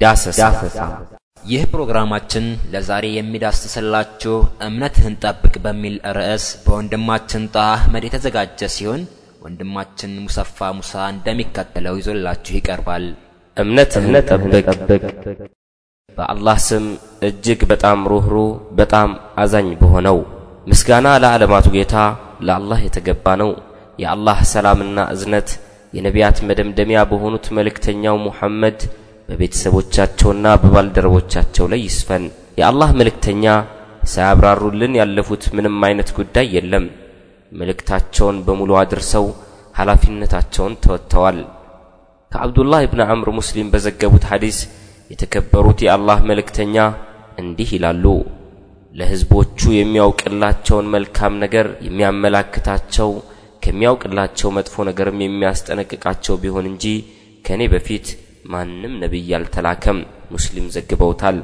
ዳሰሳ ይህ ፕሮግራማችን ለዛሬ የሚዳስስላችሁ እምነትህን ጠብቅ በሚል ርዕስ በወንድማችን ጣህ አህመድ የተዘጋጀ ሲሆን ወንድማችን ሙሰፋ ሙሳ እንደሚከተለው ይዞላችሁ ይቀርባል። እምነትህን ጠብቅ። በአላህ ስም እጅግ በጣም ሩህሩህ በጣም አዛኝ በሆነው ምስጋና ለዓለማቱ ጌታ ለአላህ የተገባ ነው። የአላህ ሰላምና እዝነት የነቢያት መደምደሚያ በሆኑት መልእክተኛው ሙሐመድ በቤተሰቦቻቸውና በባልደረቦቻቸው ላይ ይስፈን። የአላህ መልእክተኛ ሳያብራሩልን ያለፉት ምንም አይነት ጉዳይ የለም። መልእክታቸውን በሙሉ አድርሰው ኃላፊነታቸውን ተወጥተዋል። ከአብዱላህ ኢብን ዐምር ሙስሊም በዘገቡት ሐዲስ የተከበሩት የአላህ መልእክተኛ እንዲህ ይላሉ። ለሕዝቦቹ የሚያውቅላቸውን መልካም ነገር የሚያመላክታቸው ከሚያውቅላቸው መጥፎ ነገርም የሚያስጠነቅቃቸው ቢሆን እንጂ ከእኔ በፊት ማንም ነቢይ አልተላከም። ሙስሊም ዘግበውታል።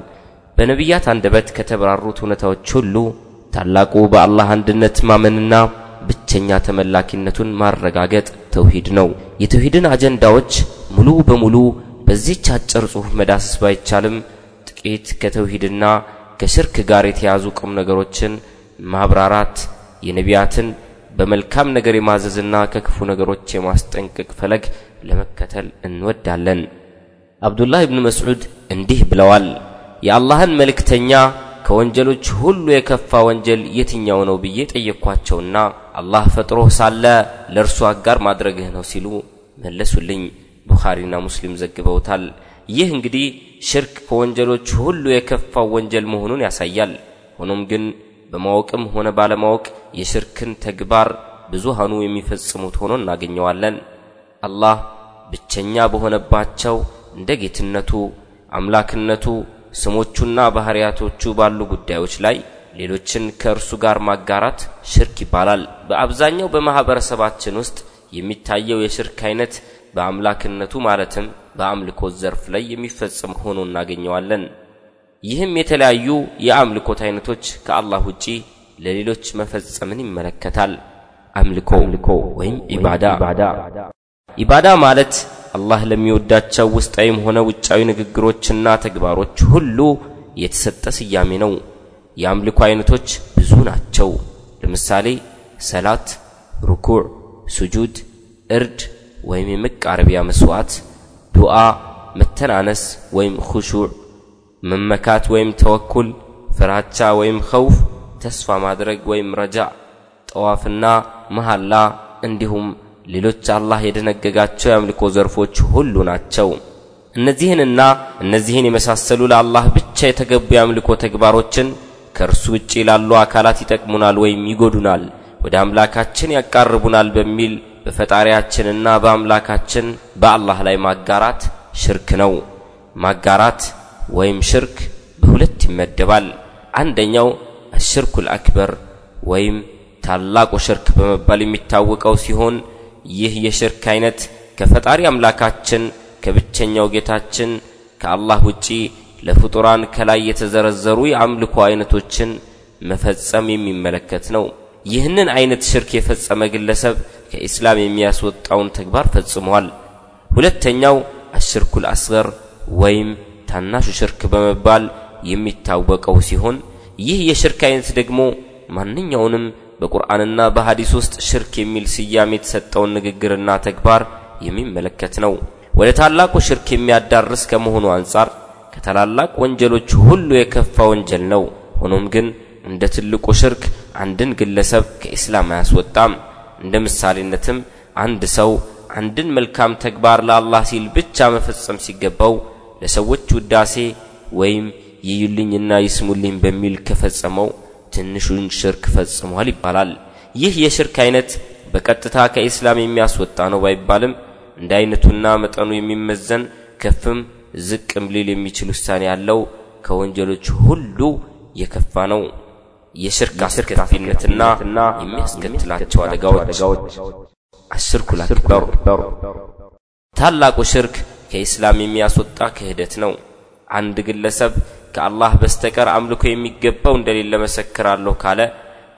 በነቢያት አንደበት ከተብራሩት እውነታዎች ሁሉ ታላቁ በአላህ አንድነት ማመንና ብቸኛ ተመላኪነቱን ማረጋገጥ ተውሂድ ነው። የተውሂድን አጀንዳዎች ሙሉ በሙሉ በዚህች አጭር ጽሑፍ መዳሰስ ባይቻልም ጥቂት ከተውሂድና ከሽርክ ጋር የተያዙ ቁም ነገሮችን ማብራራት የነቢያትን በመልካም ነገር የማዘዝና ከክፉ ነገሮች የማስጠንቀቅ ፈለግ ለመከተል እንወዳለን። አብዱላህ ኢብን መስዑድ እንዲህ ብለዋል። የአላህን መልእክተኛ ከወንጀሎች ሁሉ የከፋ ወንጀል የትኛው ነው ብዬ ጠየቅኳቸውና አላህ ፈጥሮህ ሳለ ለእርሱ አጋር ማድረግህ ነው ሲሉ መለሱልኝ። ቡኻሪና ሙስሊም ዘግበውታል። ይህ እንግዲህ ሽርክ ከወንጀሎች ሁሉ የከፋው ወንጀል መሆኑን ያሳያል። ሆኖም ግን በማወቅም ሆነ ባለማወቅ የሽርክን ተግባር ብዙሃኑ የሚፈጽሙት ሆኖ እናገኘዋለን። አላህ ብቸኛ በሆነባቸው እንደ ጌትነቱ፣ አምላክነቱ፣ ስሞቹና ባህሪያቶቹ ባሉ ጉዳዮች ላይ ሌሎችን ከእርሱ ጋር ማጋራት ሽርክ ይባላል። በአብዛኛው በማኅበረሰባችን ውስጥ የሚታየው የሽርክ አይነት በአምላክነቱ ማለትም በአምልኮት ዘርፍ ላይ የሚፈጸም ሆኖ እናገኘዋለን። ይህም የተለያዩ የአምልኮት አይነቶች ከአላህ ውጪ ለሌሎች መፈጸምን ይመለከታል። አምልኮ ወይም ኢባዳ ኢባዳ ማለት አላህ ለሚወዳቸው ውስጣዊም ሆነ ውጫዊ ንግግሮችና ተግባሮች ሁሉ የተሰጠ ስያሜ ነው። የአምልኮ አይነቶች ብዙ ናቸው። ለምሳሌ ሰላት፣ ሩኩዕ፣ ሱጁድ፣ እርድ ወይም የመቃረቢያ መስዋዕት፣ ዱዓ፣ መተናነስ ወይም ኹሹዕ፣ መመካት ወይም ተወኩል፣ ፍራቻ ወይም ኸውፍ፣ ተስፋ ማድረግ ወይም ረጃ፣ ጠዋፍና መሐላ እንዲሁም ሌሎች አላህ የደነገጋቸው የአምልኮ ዘርፎች ሁሉ ናቸው። እነዚህንና እነዚህን የመሳሰሉ ለአላህ ብቻ የተገቡ የአምልኮ ተግባሮችን ከእርሱ ውጪ ላሉ አካላት ይጠቅሙናል ወይም ይጎዱናል፣ ወደ አምላካችን ያቃርቡናል በሚል በፈጣሪያችንና በአምላካችን በአላህ ላይ ማጋራት ሽርክ ነው። ማጋራት ወይም ሽርክ በሁለት ይመደባል። አንደኛው አሽርኩል አክበር ወይም ታላቁ ሽርክ በመባል የሚታወቀው ሲሆን ይህ የሽርክ አይነት ከፈጣሪ አምላካችን ከብቸኛው ጌታችን ከአላህ ውጪ ለፍጡራን ከላይ የተዘረዘሩ የአምልኮ አይነቶችን መፈጸም የሚመለከት ነው። ይህንን አይነት ሽርክ የፈጸመ ግለሰብ ከኢስላም የሚያስወጣውን ተግባር ፈጽሟል። ሁለተኛው አሽርኩል አስገር ወይም ታናሹ ሽርክ በመባል የሚታወቀው ሲሆን ይህ የሽርክ አይነት ደግሞ ማንኛውንም በቁርአንና በሐዲስ ውስጥ ሽርክ የሚል ስያሜ የተሰጠውን ንግግርና ተግባር የሚመለከት ነው። ወደ ታላቁ ሽርክ የሚያዳርስ ከመሆኑ አንጻር ከታላላቅ ወንጀሎች ሁሉ የከፋ ወንጀል ነው። ሆኖም ግን እንደ ትልቁ ሽርክ አንድን ግለሰብ ከኢስላም አያስወጣም። እንደ ምሳሌነትም አንድ ሰው አንድን መልካም ተግባር ለአላህ ሲል ብቻ መፈጸም ሲገባው ለሰዎች ውዳሴ ወይም ይዩልኝና ይስሙልኝ በሚል ከፈጸመው ትንሹን ሽርክ ፈጽሟል ይባላል። ይህ የሽርክ አይነት በቀጥታ ከኢስላም የሚያስወጣ ነው ባይባልም እንደ አይነቱና መጠኑ የሚመዘን ከፍም ዝቅም ሊል የሚችል ውሳኔ ያለው ከወንጀሎች ሁሉ የከፋ ነው። የሽርክ አስከፊነትና የሚያስከትላቸው አደጋዎች አሽርኩል ታላቁ ሽርክ ከኢስላም የሚያስወጣ ክህደት ነው። አንድ ግለሰብ ከአላህ በስተቀር አምልኮ የሚገባው እንደሌለ መሰክራለሁ ካለ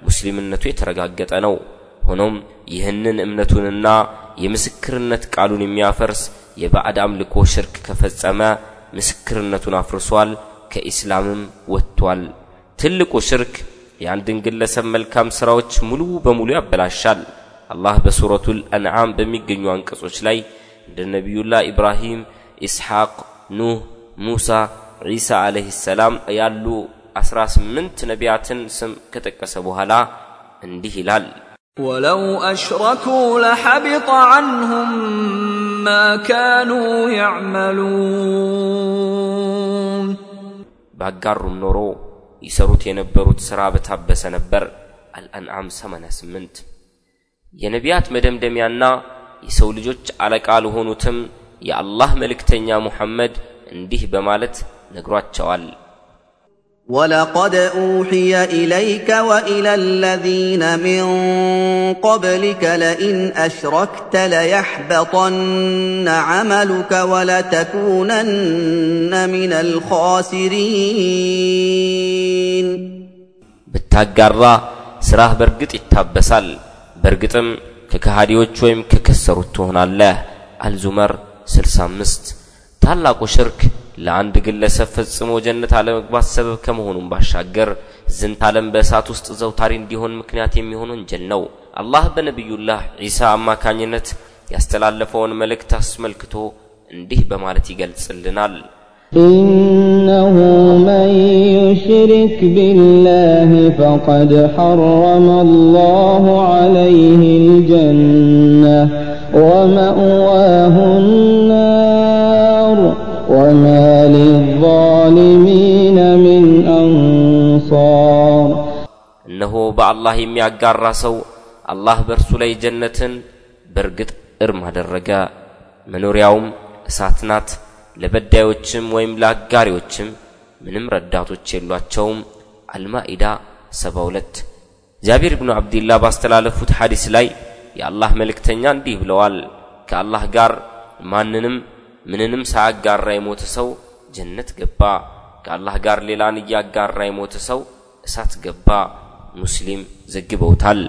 ሙስሊምነቱ የተረጋገጠ ነው። ሆኖም ይህንን እምነቱንና የምስክርነት ቃሉን የሚያፈርስ የባዕድ አምልኮ ሽርክ ከፈጸመ ምስክርነቱን አፍርሷል ከኢስላምም ወጥቷል ትልቁ ሽርክ የአንድን ግለሰብ መልካም ሥራዎች ሙሉ በሙሉ ያበላሻል አላህ በሱረቱል አንዓም በሚገኙ አንቀጾች ላይ እንደ ነቢዩላህ ኢብራሂም ኢስሐቅ ኑህ ሙሳ ዒሳ ዓለይህ ሰላም ያሉ አስራ ስምንት ነቢያትን ስም ከጠቀሰ በኋላ እንዲህ ይላል። ወለው አሽረኩ ለሐቢጠ አንሁም ማ ካኑ ያዕመሉን ባጋሩም ኖሮ ይሰሩት የነበሩት ሥራ በታበሰ ነበር። አልአንዓም 88 የነቢያት መደምደሚያና የሰው ልጆች አለቃ ለሆኑትም የአላህ መልእክተኛ ሙሐመድ እንዲህ በማለት ነግሯቸዋል ولقد أوحي إليك وإلى الذين من قبلك لئن أشركت ليحبطن عملك ولتكونن من الخاسرين ብታጋራ ሥራህ በርግጥ ይታበሳል በርግጥም ከከሃዲዎች ወይም ከከሰሩት ትሆናለህ አልዙመር 65 ታላቁ ሽርክ ለአንድ ግለሰብ ፈጽሞ ጀነት አለመግባት ሰበብ ከመሆኑም ባሻገር ዝንት ዓለም በእሳት ውስጥ ዘውታሪ እንዲሆን ምክንያት የሚሆን ወንጀል ነው አላህ በነቢዩላህ ዒሳ አማካኝነት ያስተላለፈውን መልእክት አስመልክቶ እንዲህ በማለት ይገልጽልናል إنه من يشرك بالله فقد حرم الله عليه الجنة ومأواه النار وما للظالمين من أنصار እነሆ በአላህ የሚያጋራ ሰው አላህ በእርሱ ላይ ጀነትን በእርግጥ እርም አደረገ መኖሪያውም እሳት ናት ለበዳዮችም ወይም ለአጋሪዎችም ምንም ረዳቶች የሏቸውም አልማኢዳ 72 ጃቢር ብኑ አብዲላህ ባስተላለፉት ሐዲስ ላይ የአላህ መልእክተኛ እንዲህ ብለዋል ከአላህ ጋር ማንንም ምንንም ሳያጋራ የሞተ ሰው ጀነት ገባ። ከአላህ ጋር ሌላን እያጋራ የሞተ ሰው እሳት ገባ። ሙስሊም ዘግበውታል።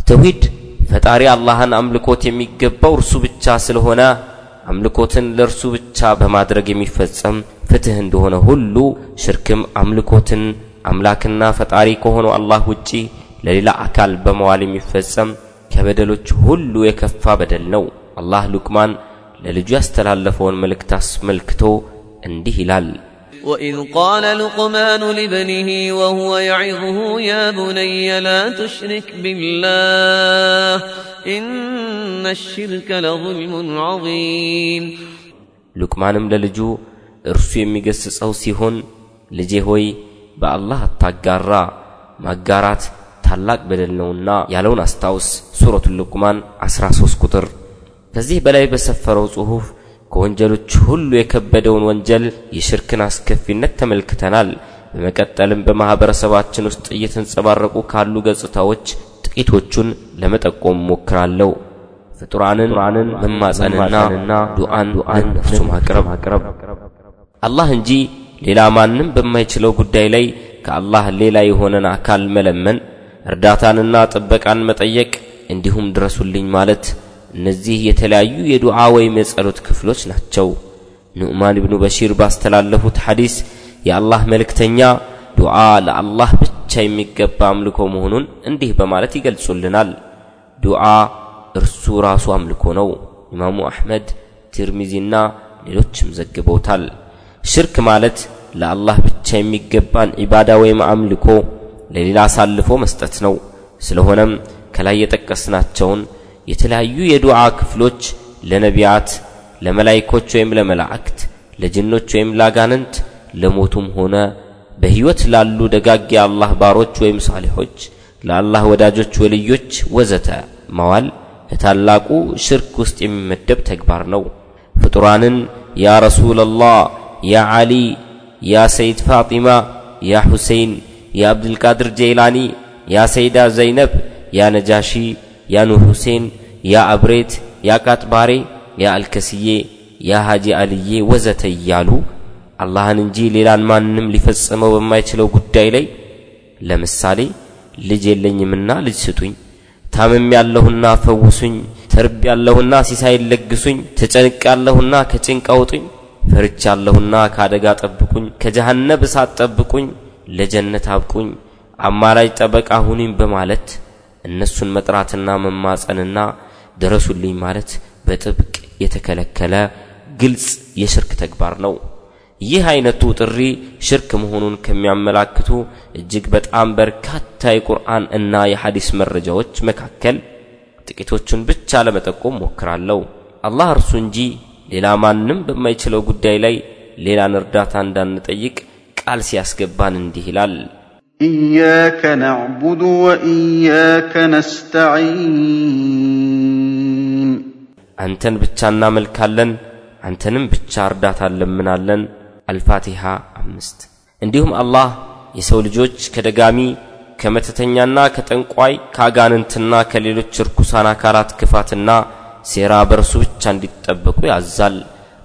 ተውሂድ ፈጣሪ አላህን አምልኮት የሚገባው እርሱ ብቻ ስለሆነ አምልኮትን ለእርሱ ብቻ በማድረግ የሚፈጸም ፍትህ እንደሆነ ሁሉ ሽርክም አምልኮትን አምላክና ፈጣሪ ከሆነው አላህ ውጪ ለሌላ አካል በመዋል የሚፈጸም ከበደሎች ሁሉ የከፋ በደል ነው። አላህ ሉቅማን ለልጁ ያስተላለፈውን መልእክት አስመልክቶ እንዲህ ይላል وإذ قال لقمان لابنه وهو يعظه يا بني لا تشرك بالله إن الشرك لظلم عظيم ሉቅማንም ለልጁ እርሱ የሚገስጸው ሲሆን ልጄ ሆይ በአላህ አታጋራ ማጋራት ታላቅ በደል ነውና ያለውን አስታውስ ሱረቱ ሉቅማን 13 ቁጥር ከዚህ በላይ በሰፈረው ጽሑፍ ከወንጀሎች ሁሉ የከበደውን ወንጀል የሽርክን አስከፊነት ተመልክተናል። በመቀጠልም በማኅበረሰባችን ውስጥ እየተንጸባረቁ ካሉ ገጽታዎች ጥቂቶቹን ለመጠቆም ሞክራለሁ ፍጡራንን መማጸንና ዱዓን ለነፍሱ ማቅረብ። አላህ እንጂ ሌላ ማንም በማይችለው ጉዳይ ላይ ከአላህ ሌላ የሆነን አካል መለመን እርዳታንና ጥበቃን መጠየቅ እንዲሁም ድረሱልኝ ማለት እነዚህ የተለያዩ የዱዓ ወይም የጸሎት ክፍሎች ናቸው። ኑዕማን ብኑ በሺር ባስተላለፉት ሐዲስ የአላህ መልእክተኛ ዱዓ ለአላህ ብቻ የሚገባ አምልኮ መሆኑን እንዲህ በማለት ይገልጹልናል። ዱዓ እርሱ ራሱ አምልኮ ነው። ኢማሙ አሕመድ ትርሚዚና ሌሎችም ዘግበውታል። ሽርክ ማለት ለአላህ ብቻ የሚገባን ዒባዳ ወይም አምልኮ ለሌላ አሳልፎ መስጠት ነው። ስለሆነም ከላይ የጠቀስናቸውን የተለያዩ የዱዓ ክፍሎች ለነቢያት ለመላይኮች ወይም ለመላእክት ለጅኖች ወይም ላጋንንት ለሞቱም ሆነ በሕይወት ላሉ ደጋግ የአላህ ባሮች ወይም ሳሊሖች ለአላህ ወዳጆች ወልዮች ወዘተ ማዋል ከታላቁ ሽርክ ውስጥ የሚመደብ ተግባር ነው። ፍጡራንን ያ ረሱላላህ ያ ዓሊ ያ ሰይድ ፋጢማ ያ ሁሴይን ያ አብድልቃድር ጀይላኒ ያ ሰይዳ ዘይነብ ያ ነጃሺ ያ ኑር ሁሴን ያ አብሬት ያ ቃጥባሬ ያ አልከስዬ ያ ሀጂ አልዬ ወዘተ እያሉ አላህን እንጂ ሌላን ማንም ሊፈጽመው በማይችለው ጉዳይ ላይ ለምሳሌ ልጅ የለኝምና ልጅ ስጡኝ ታምም ያለሁና ፈውሱኝ ተርብ ያለሁና ሲሳይን ለግሱኝ ተጨንቅ ያለሁና ከጭንቅ አውጡኝ ፈርቻለሁና ከአደጋ ጠብቁኝ፣ ከጀሃነብ እሳት ጠብቁኝ፣ ለጀነት አብቁኝ፣ አማላጅ ጠበቃ ሁኑኝ በማለት እነሱን መጥራትና መማጸንና ድረሱልኝ ማለት በጥብቅ የተከለከለ ግልጽ የሽርክ ተግባር ነው። ይህ አይነቱ ጥሪ ሽርክ መሆኑን ከሚያመላክቱ እጅግ በጣም በርካታ የቁርአን እና የሐዲስ መረጃዎች መካከል ጥቂቶቹን ብቻ ለመጠቆም ሞክራለሁ። አላህ እርሱ እንጂ ሌላ ማንም በማይችለው ጉዳይ ላይ ሌላን እርዳታ እንዳንጠይቅ ቃል ሲያስገባን እንዲህ ይላል። إياك نعبد وإياك نستعين አንተን ብቻ እናመልካለን፣ አንተንም ብቻ እርዳታ እንለምናለን። አልፋቲሃ አምስት እንዲሁም አላህ የሰው ልጆች ከደጋሚ ከመተተኛና ከጠንቋይ ከአጋንንትና ከሌሎች ርኩሳን አካላት ክፋትና ሴራ በርሱ ብቻ እንዲጠበቁ ያዛል።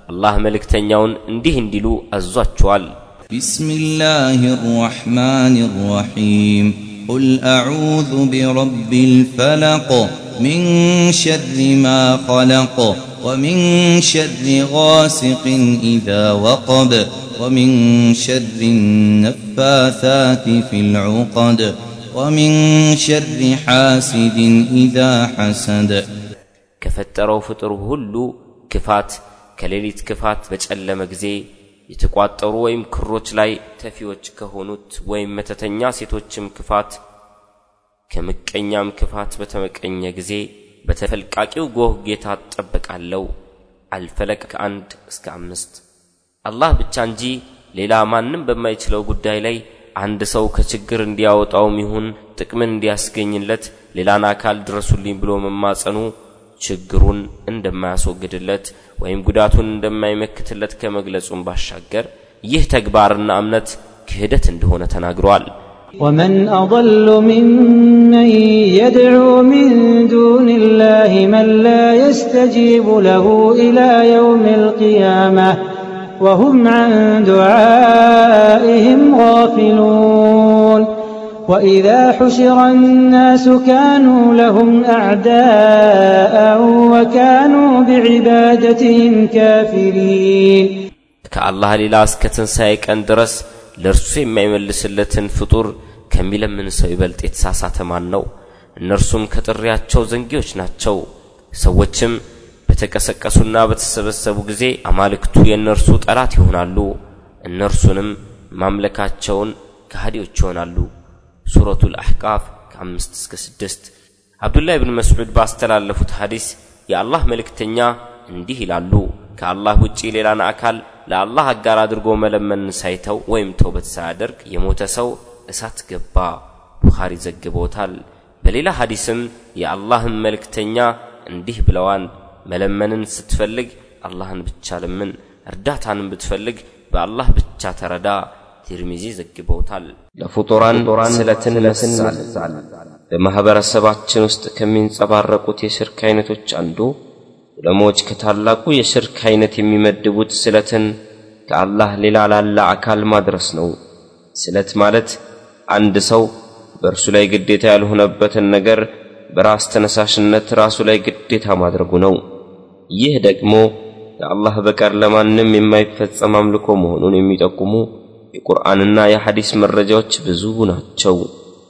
አላህ መልእክተኛውን እንዲህ እንዲሉ አዟቸዋል። بسم الله الرحمن الرحيم. قل أعوذ برب الفلق من شر ما خلق ومن شر غاسق إذا وقب ومن شر النفاثات في العقد ومن شر حاسد إذا حسد. كفتروا فطر هلو كفات كليلة كفات بتألم جزي የተቋጠሩ ወይም ክሮች ላይ ተፊዎች ከሆኑት ወይም መተተኛ ሴቶችም ክፋት ከምቀኛም ክፋት በተመቀኘ ጊዜ በተፈልቃቂው ጎህ ጌታ እጠበቃለሁ። አልፈለቅ ከአንድ እስከ አምስት አላህ ብቻ እንጂ ሌላ ማንም በማይችለው ጉዳይ ላይ አንድ ሰው ከችግር እንዲያወጣውም ይሁን ጥቅምን እንዲያስገኝለት ሌላን አካል ድረሱልኝ ብሎ መማጸኑ ችግሩን እንደማያስወግድለት ወይም ጉዳቱን እንደማይመክትለት ከመግለጹም ባሻገር ይህ ተግባርና እምነት ክህደት እንደሆነ ተናግሯል። ومن أضل ممن يدعو من دون الله من لا يستجيب له إلى يوم القيامة وهم عن دعائهم غافلون وإذا حشر الناس كانوا لهم أعداء وكانوا بعبادتهم كافرين ከአላህ ሌላ እስከ ትንሣኤ ቀን ድረስ ለእርሱ የማይመልስለትን ፍጡር ከሚለምን ሰው ይበልጥ የተሳሳተ ማን ነው? እነርሱም ከጥሪያቸው ዘንጊዎች ናቸው። ሰዎችም በተቀሰቀሱና በተሰበሰቡ ጊዜ አማልክቱ የእነርሱ ጠላት ይሆናሉ፣ እነርሱንም ማምለካቸውን ከሃዲዎች ይሆናሉ። ሱረቱል አሕቃፍ ከአምስት እስከ ስድስት አብዱላህ ብን መስዑድ ባስተላለፉት ሐዲስ የአላህ መልእክተኛ እንዲህ ይላሉ ከአላህ ውጪ ሌላን አካል ለአላህ አጋር አድርጎ መለመን ሳይተው ወይም ተውበት ሳያደርግ የሞተ ሰው እሳት ገባ። ቡኻሪ ዘግቦታል። በሌላ ሐዲስም የአላህን መልእክተኛ እንዲህ ብለዋል፣ መለመንን ስትፈልግ አላህን ብቻ ለምን፣ እርዳታንም ብትፈልግ በአላህ ብቻ ተረዳ። ቲርሚዚ ዘግበውታል። ለፍጡራን ስለትን መሳል በማኅበረሰባችን ውስጥ ከሚንጸባረቁት የሽርክ አይነቶች አንዱ ዑለሞች ከታላቁ የሽርክ አይነት የሚመድቡት ስለትን ከአላህ ሌላ ላለ አካል ማድረስ ነው። ስለት ማለት አንድ ሰው በእርሱ ላይ ግዴታ ያልሆነበትን ነገር በራስ ተነሳሽነት ራሱ ላይ ግዴታ ማድረጉ ነው። ይህ ደግሞ ከአላህ በቀር ለማንም የማይፈጸም አምልኮ መሆኑን የሚጠቁሙ የቁርአንና የሐዲስ መረጃዎች ብዙ ናቸው።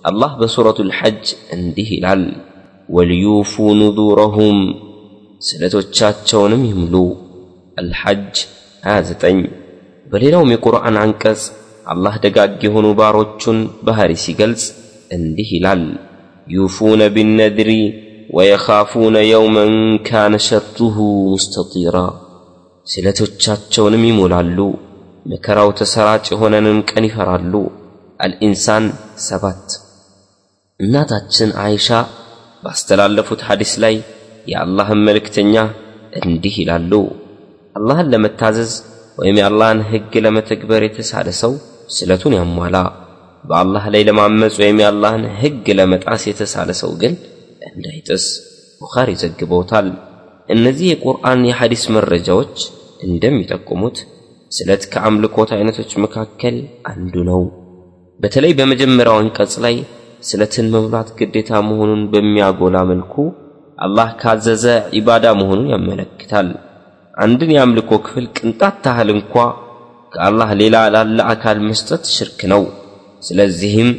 አላህ በሱረቱል ሐጅ እንዲህ ይላል፣ ወልዩፉ ኑዙረሁም ስለቶቻቸውንም ይምሉ። አልሐጅ 29 በሌላውም የቁርአን አንቀጽ አላህ ደጋግ የሆኑ ባሮቹን ባህሪ ሲገልጽ እንዲህ ይላል ዩፉነ ቢነድሪ ወየኻፉነ የውመን ካነ ሸርቱሁ ሙስተጢራ ስለቶቻቸውንም ይሞላሉ መከራው ተሰራጭ የሆነንም ቀን ይፈራሉ። አልኢንሳን ሰባት እናታችን አይሻ ባስተላለፉት ሐዲስ ላይ የአላህን መልእክተኛ እንዲህ ይላሉ። አላህን ለመታዘዝ ወይም የአላህን ሕግ ለመተግበር የተሳለ ሰው ስለቱን ያሟላ? በአላህ ላይ ለማመፅ ወይም የአላህን ሕግ ለመጣስ የተሳለ ሰው ግን እንዳይጥስ ቡኻሪ ዘግበውታል። እነዚህ የቁርአን የሐዲስ መረጃዎች እንደሚጠቁሙት ስለት ከአምልኮት አይነቶች መካከል አንዱ ነው በተለይ በመጀመሪያው አንቀጽ ላይ ስለትን መብላት ግዴታ መሆኑን በሚያጎላ መልኩ አላህ ካዘዘ ዒባዳ መሆኑን ያመለክታል አንድን የአምልኮ ክፍል ቅንጣት ታህል እንኳ ከአላህ ሌላ ላለ አካል መስጠት ሽርክ ነው። ስለዚህም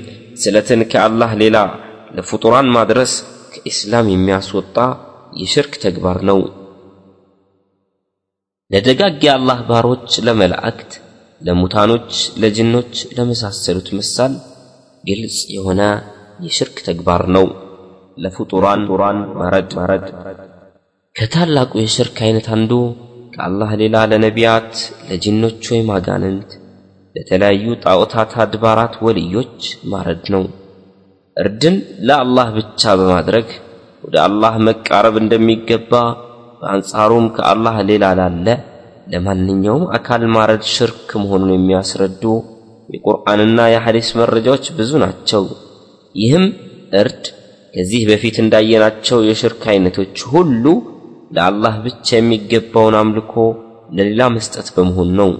ስለትን ከአላህ ሌላ ለፍጡራን ማድረስ ከኢስላም የሚያስወጣ የሽርክ ተግባር ነው። ለደጋግ የአላህ ባሮች፣ ለመላእክት፣ ለሙታኖች፣ ለጅኖች ለመሳሰሉት ምሳል ግልጽ የሆነ የሽርክ ተግባር ነው። ለፍጡራን ማረድ ማረድ ከታላቁ የሽርክ አይነት አንዱ ከአላህ ሌላ ለነቢያት፣ ለጅኖች ወይም አጋንንት፣ ለተለያዩ ጣዖታት አድባራት ወልዮች ማረድ ነው። እርድን ለአላህ ብቻ በማድረግ ወደ አላህ መቃረብ እንደሚገባ በአንጻሩም ከአላህ ሌላ ላለ ለማንኛውም አካል ማረድ ሽርክ መሆኑን የሚያስረዱ የቁርአንና የሐዲስ መረጃዎች ብዙ ናቸው። ይህም እርድ ከዚህ በፊት እንዳየናቸው የሽርክ አይነቶች ሁሉ ለአላህ ብቻ የሚገባውን አምልኮ ለሌላ መስጠት በመሆን ነው።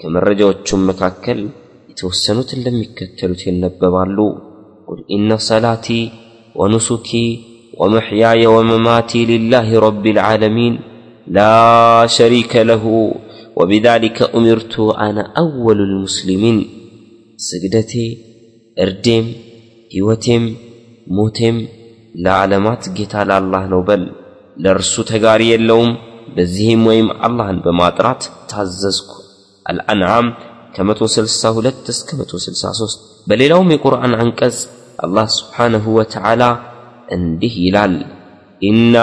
ከመረጃዎቹም መካከል የተወሰኑት እንደሚከተሉት ይነበባሉ። ቁል ኢነ ሰላቲ ወኑሱኪ ወመሕያየ ወመማቲ ሊላህ ረቢል ዓለሚን ላ ሸሪከ ለሁ ወቢዛሊከ ኡሚርቱ አነ አወሉል ሙስሊሚን። ስግደቴ፣ እርዴም፣ ሕይወቴም፣ ሞቴም ለዓለማት ጌታ ለአላህ ነው በል ለእርሱ ተጋሪ የለውም። በዚህም ወይም አላህን በማጥራት ታዘዝኩ። አልአንዓም ከ162 እስከ 163። በሌላውም የቁርአን አንቀጽ አላህ ስብሓንሁ ወተዓላ እንዲህ ይላል፣ ኢና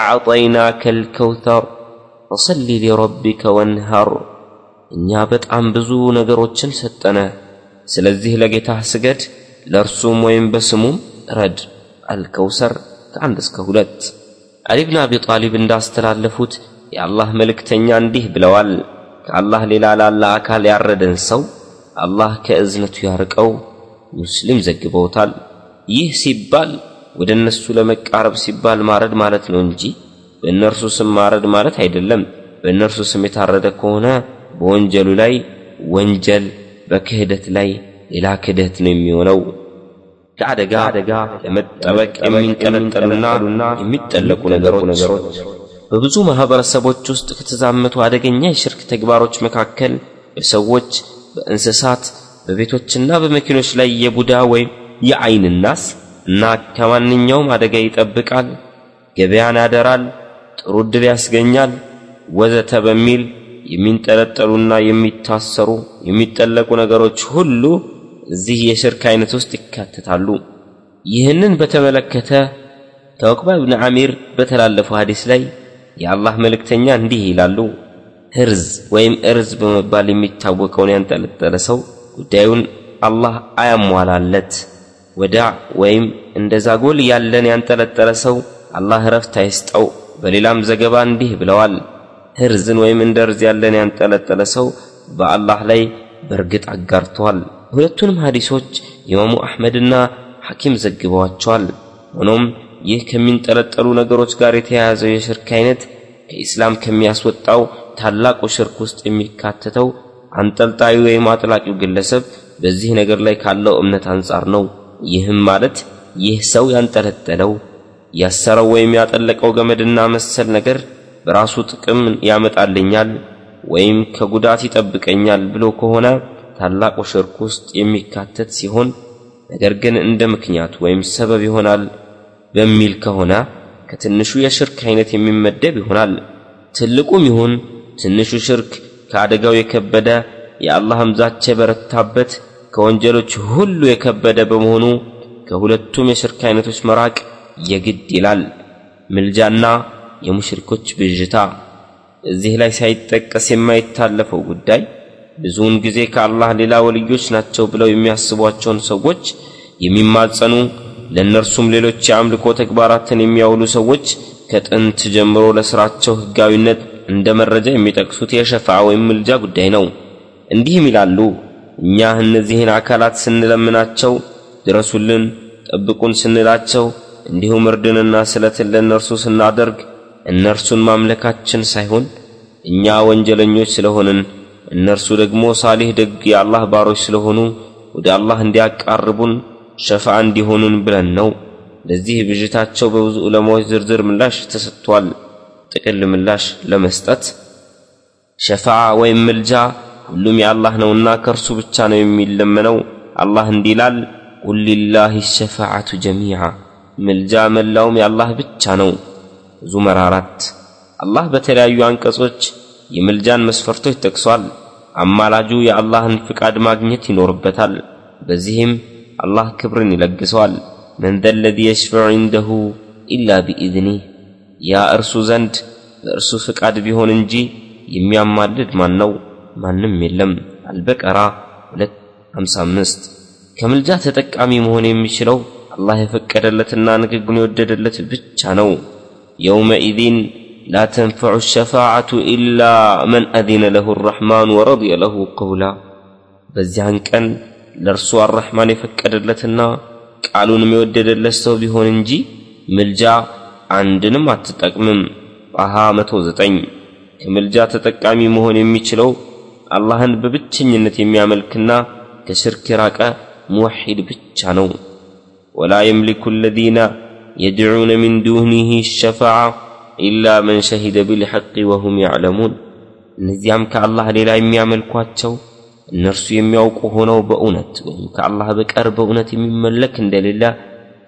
አዕጠይናከ ልከውተር ፈሰሊ ሊረቢከ ወንሃር። እኛ በጣም ብዙ ነገሮችን ሰጠነ፣ ስለዚህ ለጌታህ ስገድ፣ ለእርሱም ወይም በስሙም ረድ። አልከውሰር ከአንድ እስከ ሁለት አሊ ብን አቢ ጣሊብ እንዳስተላለፉት የአላህ መልእክተኛ እንዲህ ብለዋል፣ ከአላህ ሌላ ላለ አካል ያረደን ሰው አላህ ከእዝነቱ ያርቀው። ሙስሊም ዘግበውታል። ይህ ሲባል ወደ እነሱ ለመቃረብ ሲባል ማረድ ማለት ነው እንጂ በእነርሱ ስም ማረድ ማለት አይደለም። በእነርሱ ስም የታረደ ከሆነ በወንጀሉ ላይ ወንጀል፣ በክህደት ላይ ሌላ ክህደት ነው የሚሆነው። ከአደጋ ለመጠበቅ የሚንቀለጠሉና የሚጠለቁ ነገሮች በብዙ ማህበረሰቦች ውስጥ ከተዛመቱ አደገኛ የሽርክ ተግባሮች መካከል በሰዎች፣ በእንስሳት፣ በቤቶችና በመኪኖች ላይ የቡዳ ወይም የአይን ናስ እና ከማንኛውም አደጋ ይጠብቃል፣ ገበያን ያደራል፣ ጥሩ ዕድል ያስገኛል፣ ወዘተ በሚል የሚንጠለጠሉና የሚታሰሩ የሚጠለቁ ነገሮች ሁሉ እዚህ የሽርክ አይነት ውስጥ ይካተታሉ። ይህንን በተመለከተ ከዑቅባ ብን ዓሚር በተላለፈው ሐዲስ ላይ የአላህ መልእክተኛ እንዲህ ይላሉ። ህርዝ ወይም እርዝ በመባል የሚታወቀውን ያንጠለጠለ ሰው ጉዳዩን አላህ አያሟላለት። ወዳዕ ወይም እንደ ዛጎል ያለን ያንጠለጠለ ሰው አላህ እረፍት አይስጠው። በሌላም ዘገባ እንዲህ ብለዋል። ህርዝን ወይም እንደ እርዝ ያለን ያንጠለጠለ ሰው በአላህ ላይ በእርግጥ አጋርተዋል። ሁለቱንም ሐዲሶች ኢማሙ አሕመድና ሐኪም ዘግበዋቸዋል። ሆኖም ይህ ከሚንጠለጠሉ ነገሮች ጋር የተያያዘው የሽርክ አይነት ከኢስላም ከሚያስወጣው ታላቁ ሽርክ ውስጥ የሚካተተው አንጠልጣዩ ወይም አጥላቂው ግለሰብ በዚህ ነገር ላይ ካለው እምነት አንጻር ነው። ይህም ማለት ይህ ሰው ያንጠለጠለው ያሰረው ወይም ያጠለቀው ገመድና መሰል ነገር በራሱ ጥቅም ያመጣልኛል ወይም ከጉዳት ይጠብቀኛል ብሎ ከሆነ ታላቁ ሽርክ ውስጥ የሚካተት ሲሆን ነገር ግን እንደ ምክንያት ወይም ሰበብ ይሆናል በሚል ከሆነ ከትንሹ የሽርክ አይነት የሚመደብ ይሆናል። ትልቁም ይሁን ትንሹ ሽርክ ከአደጋው የከበደ የአላህም ዛቻ የበረታበት ከወንጀሎች ሁሉ የከበደ በመሆኑ ከሁለቱም የሽርክ አይነቶች መራቅ የግድ ይላል። ምልጃና የሙሽሪኮች ብዥታ እዚህ ላይ ሳይጠቀስ የማይታለፈው ጉዳይ ብዙውን ጊዜ ከአላህ ሌላ ወልዮች ናቸው ብለው የሚያስቧቸውን ሰዎች የሚማጸኑ ለእነርሱም ሌሎች የአምልኮ ተግባራትን የሚያውሉ ሰዎች ከጥንት ጀምሮ ለሥራቸው ሕጋዊነት እንደ መረጃ የሚጠቅሱት የሸፋዓ ወይም ምልጃ ጉዳይ ነው። እንዲህም ይላሉ፣ እኛ እነዚህን አካላት ስንለምናቸው ድረሱልን፣ ጠብቁን ስንላቸው እንዲሁም እርድንና ስለትን ለእነርሱ ስናደርግ እነርሱን ማምለካችን ሳይሆን እኛ ወንጀለኞች ስለሆንን እነርሱ ደግሞ ሳሊህ ደግ የአላህ ባሮች ስለሆኑ ወደ አላህ እንዲያቃርቡን ሸፋ እንዲሆኑን ብለን ነው። ለዚህ ብዥታቸው በብዙ ዑለማዎች ዝርዝር ምላሽ ተሰጥቷል። ጥቅል ምላሽ ለመስጠት ሸፋዓ ወይም ምልጃ ሁሉም የአላህ ነውና ከእርሱ ብቻ ነው የሚለመነው። አላህ እንዲህ ይላል ቁል ሊላህ ሸፋዓቱ ጀሚዓ ምልጃ መላውም የአላህ ብቻ ነው። ዙመር አራት አላህ በተለያዩ አንቀጾች የምልጃን መስፈርቶች ጠቅሷል። አማላጁ የአላህን ፍቃድ ማግኘት ይኖርበታል። በዚህም አላህ ክብርን ይለግሰዋል። من ذا الذي يشفع عنده إلا بإذنه ያ እርሱ ዘንድ በእርሱ ፍቃድ ቢሆን እንጂ የሚያማልድ ማን ነው ማንም የለም አልበቀራ 255 ከምልጃ ተጠቃሚ መሆን የሚችለው አላህ የፈቀደለትና ንግግሩን የወደደለት ብቻ ነው يومئذ لا تنفع الشفاعة إلا من أذن له الرحمن ورضي له قولا በዚያን ቀን ለእርሱ አረሕማን የፈቀደለትና ቃሉንም የወደደለት ሰው ቢሆን እንጂ ምልጃ አንድንም አትጠቅምም ጣሃ 109 ከምልጃ ተጠቃሚ መሆን የሚችለው አላህን በብቸኝነት የሚያመልክና ከሽርክ የራቀ ሙወሒድ ብቻ ነው ወላ የምሊኩ አለዚነ የድዑነ ሚን ዱኒህ ሸፋዓ ኢላ መን ሸሂደ ቢልሐቅ ወሁም ያዕለሙን እነዚያም ከአላህ ሌላ የሚያመልኳቸው እነርሱ የሚያውቁ ሆነው በእውነት ወይም ከአላህ በቀር በእውነት የሚመለክ እንደሌለ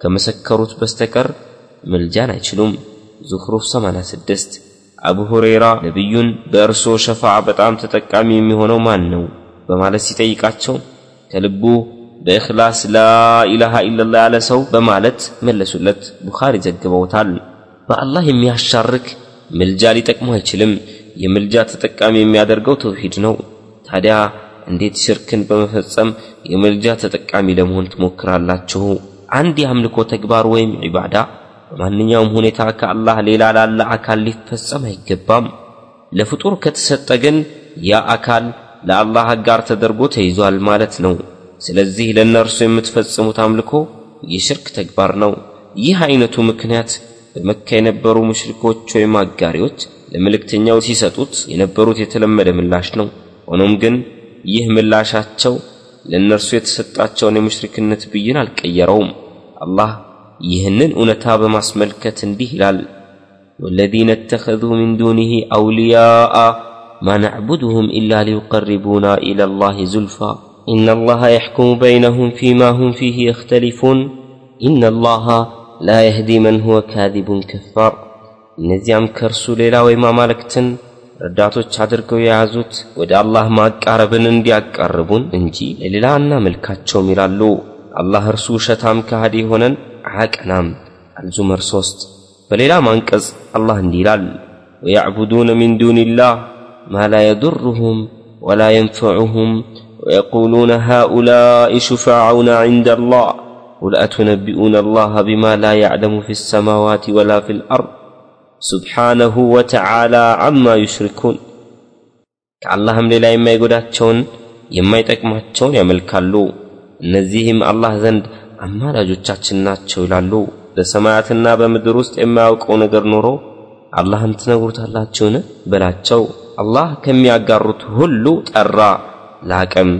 ከመሰከሩት በስተቀር መልጃን አይችሉም ዙኽሩፍ 86 አቡ ሁረይራ ነቢዩን በእርሶ ሸፋዓ በጣም ተጠቃሚ የሚሆነው ማን ነው? በማለት ሲጠይቃቸው ከልቡ በእኽላስ ላኢላሃ ኢላላህ ያለ ሰው በማለት መለሱለት። ቡኻሪ ዘግበውታል። በአላህ የሚያሻርክ ምልጃ ሊጠቅሙ አይችልም። የምልጃ ተጠቃሚ የሚያደርገው ተውሂድ ነው። ታዲያ እንዴት ሽርክን በመፈጸም የምልጃ ተጠቃሚ ለመሆን ትሞክራላችሁ? አንድ የአምልኮ ተግባር ወይም ዒባዳ በማንኛውም ሁኔታ ከአላህ ሌላ ላለ አካል ሊፈጸም አይገባም። ለፍጡር ከተሰጠ ግን ያ አካል ለአላህ አጋር ተደርጎ ተይዟል ማለት ነው። ስለዚህ ለእነርሱ የምትፈጽሙት አምልኮ የሽርክ ተግባር ነው። ይህ አይነቱ ምክንያት በመካ የነበሩ ሙሽሪኮች ወይም አጋሪዎች ለመልእክተኛው ሲሰጡት የነበሩት የተለመደ ምላሽ ነው። ሆኖም ግን ይህ ምላሻቸው ለእነርሱ የተሰጣቸውን የሙሽሪክነት ብይን አልቀየረውም። አላህ ይህንን እውነታ በማስመልከት እንዲህ ይላል والذين اتخذوا من دونه أولياء ما نعبدهم إلا ليقربونا إلى الله زلفى إن الله يحكم بينهم فيما هم فيه يختلفون إن الله لا يهدي من هو كاذب كفار እነዚያም ከእርሱ ሌላ ወይም አማልክትን ረዳቶች አድርገው የያዙት ወደ አላህ ማቃረብን እንዲያቃርቡን እንጂ ለሌላ እናመልካቸውም ይላሉ አላህ እርሱ ውሸታም ከሃዲ ሆነን አያቀናም አልዙመር ሶስት በሌላም አንቀጽ አላህ እንዲህ ይላል ወያዕቡዱነ ሚን ዱንላህ ማ ላ የዱርሁም ወላ የንፈዑሁም ويقولون هؤلاء شفعاؤنا عند الله قل أتنبئون الله بما لا يعلم في السماوات ولا في الأرض سبحانه وتعالى عما يشركون ከአላህም ሌላ የማይጎዳቸውን የማይጠቅማቸውን ያመልካሉ እነዚህም አላህ ዘንድ አማላጆቻችን ናቸው ይላሉ። በሰማያትና በምድር ውስጥ የማያውቀው ነገር ኖሮ አላህን ትነግሩታላችሁን? በላቸው። አላህ ከሚያጋሩት ሁሉ ጠራ። ላቀም።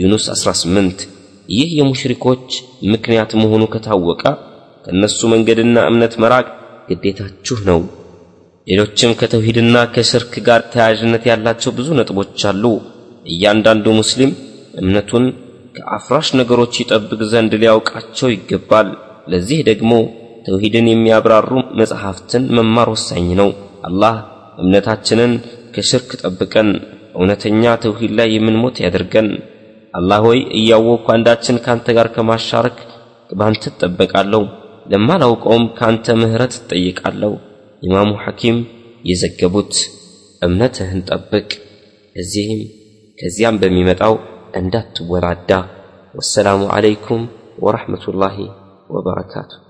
ዩኑስ 18 ይህ የሙሽሪኮች ምክንያት መሆኑ ከታወቀ ከእነሱ መንገድና እምነት መራቅ ግዴታችሁ ነው። ሌሎችም ከተውሂድና ከሽርክ ጋር ተያያዥነት ያላቸው ብዙ ነጥቦች አሉ። እያንዳንዱ ሙስሊም እምነቱን ከአፍራሽ ነገሮች ይጠብቅ ዘንድ ሊያውቃቸው ይገባል። ለዚህ ደግሞ ተውሂድን የሚያብራሩ መጽሐፍትን መማር ወሳኝ ነው። አላህ እምነታችንን ከሽርክ ጠብቀን እውነተኛ ተውሂድ ላይ የምንሞት ያደርገን? አላህ ሆይ እያወቅኩ አንዳችን ካንተ ጋር ከማሻረክ በአንተ እጠበቃለሁ ለማላውቀውም ካንተ ምህረት እጠይቃለሁ። ኢማሙ ሐኪም የዘገቡት እምነትህን ጠብቅ። ከዚህም ከዚያም በሚመጣው أن ورادا والسلام عليكم ورحمة الله وبركاته.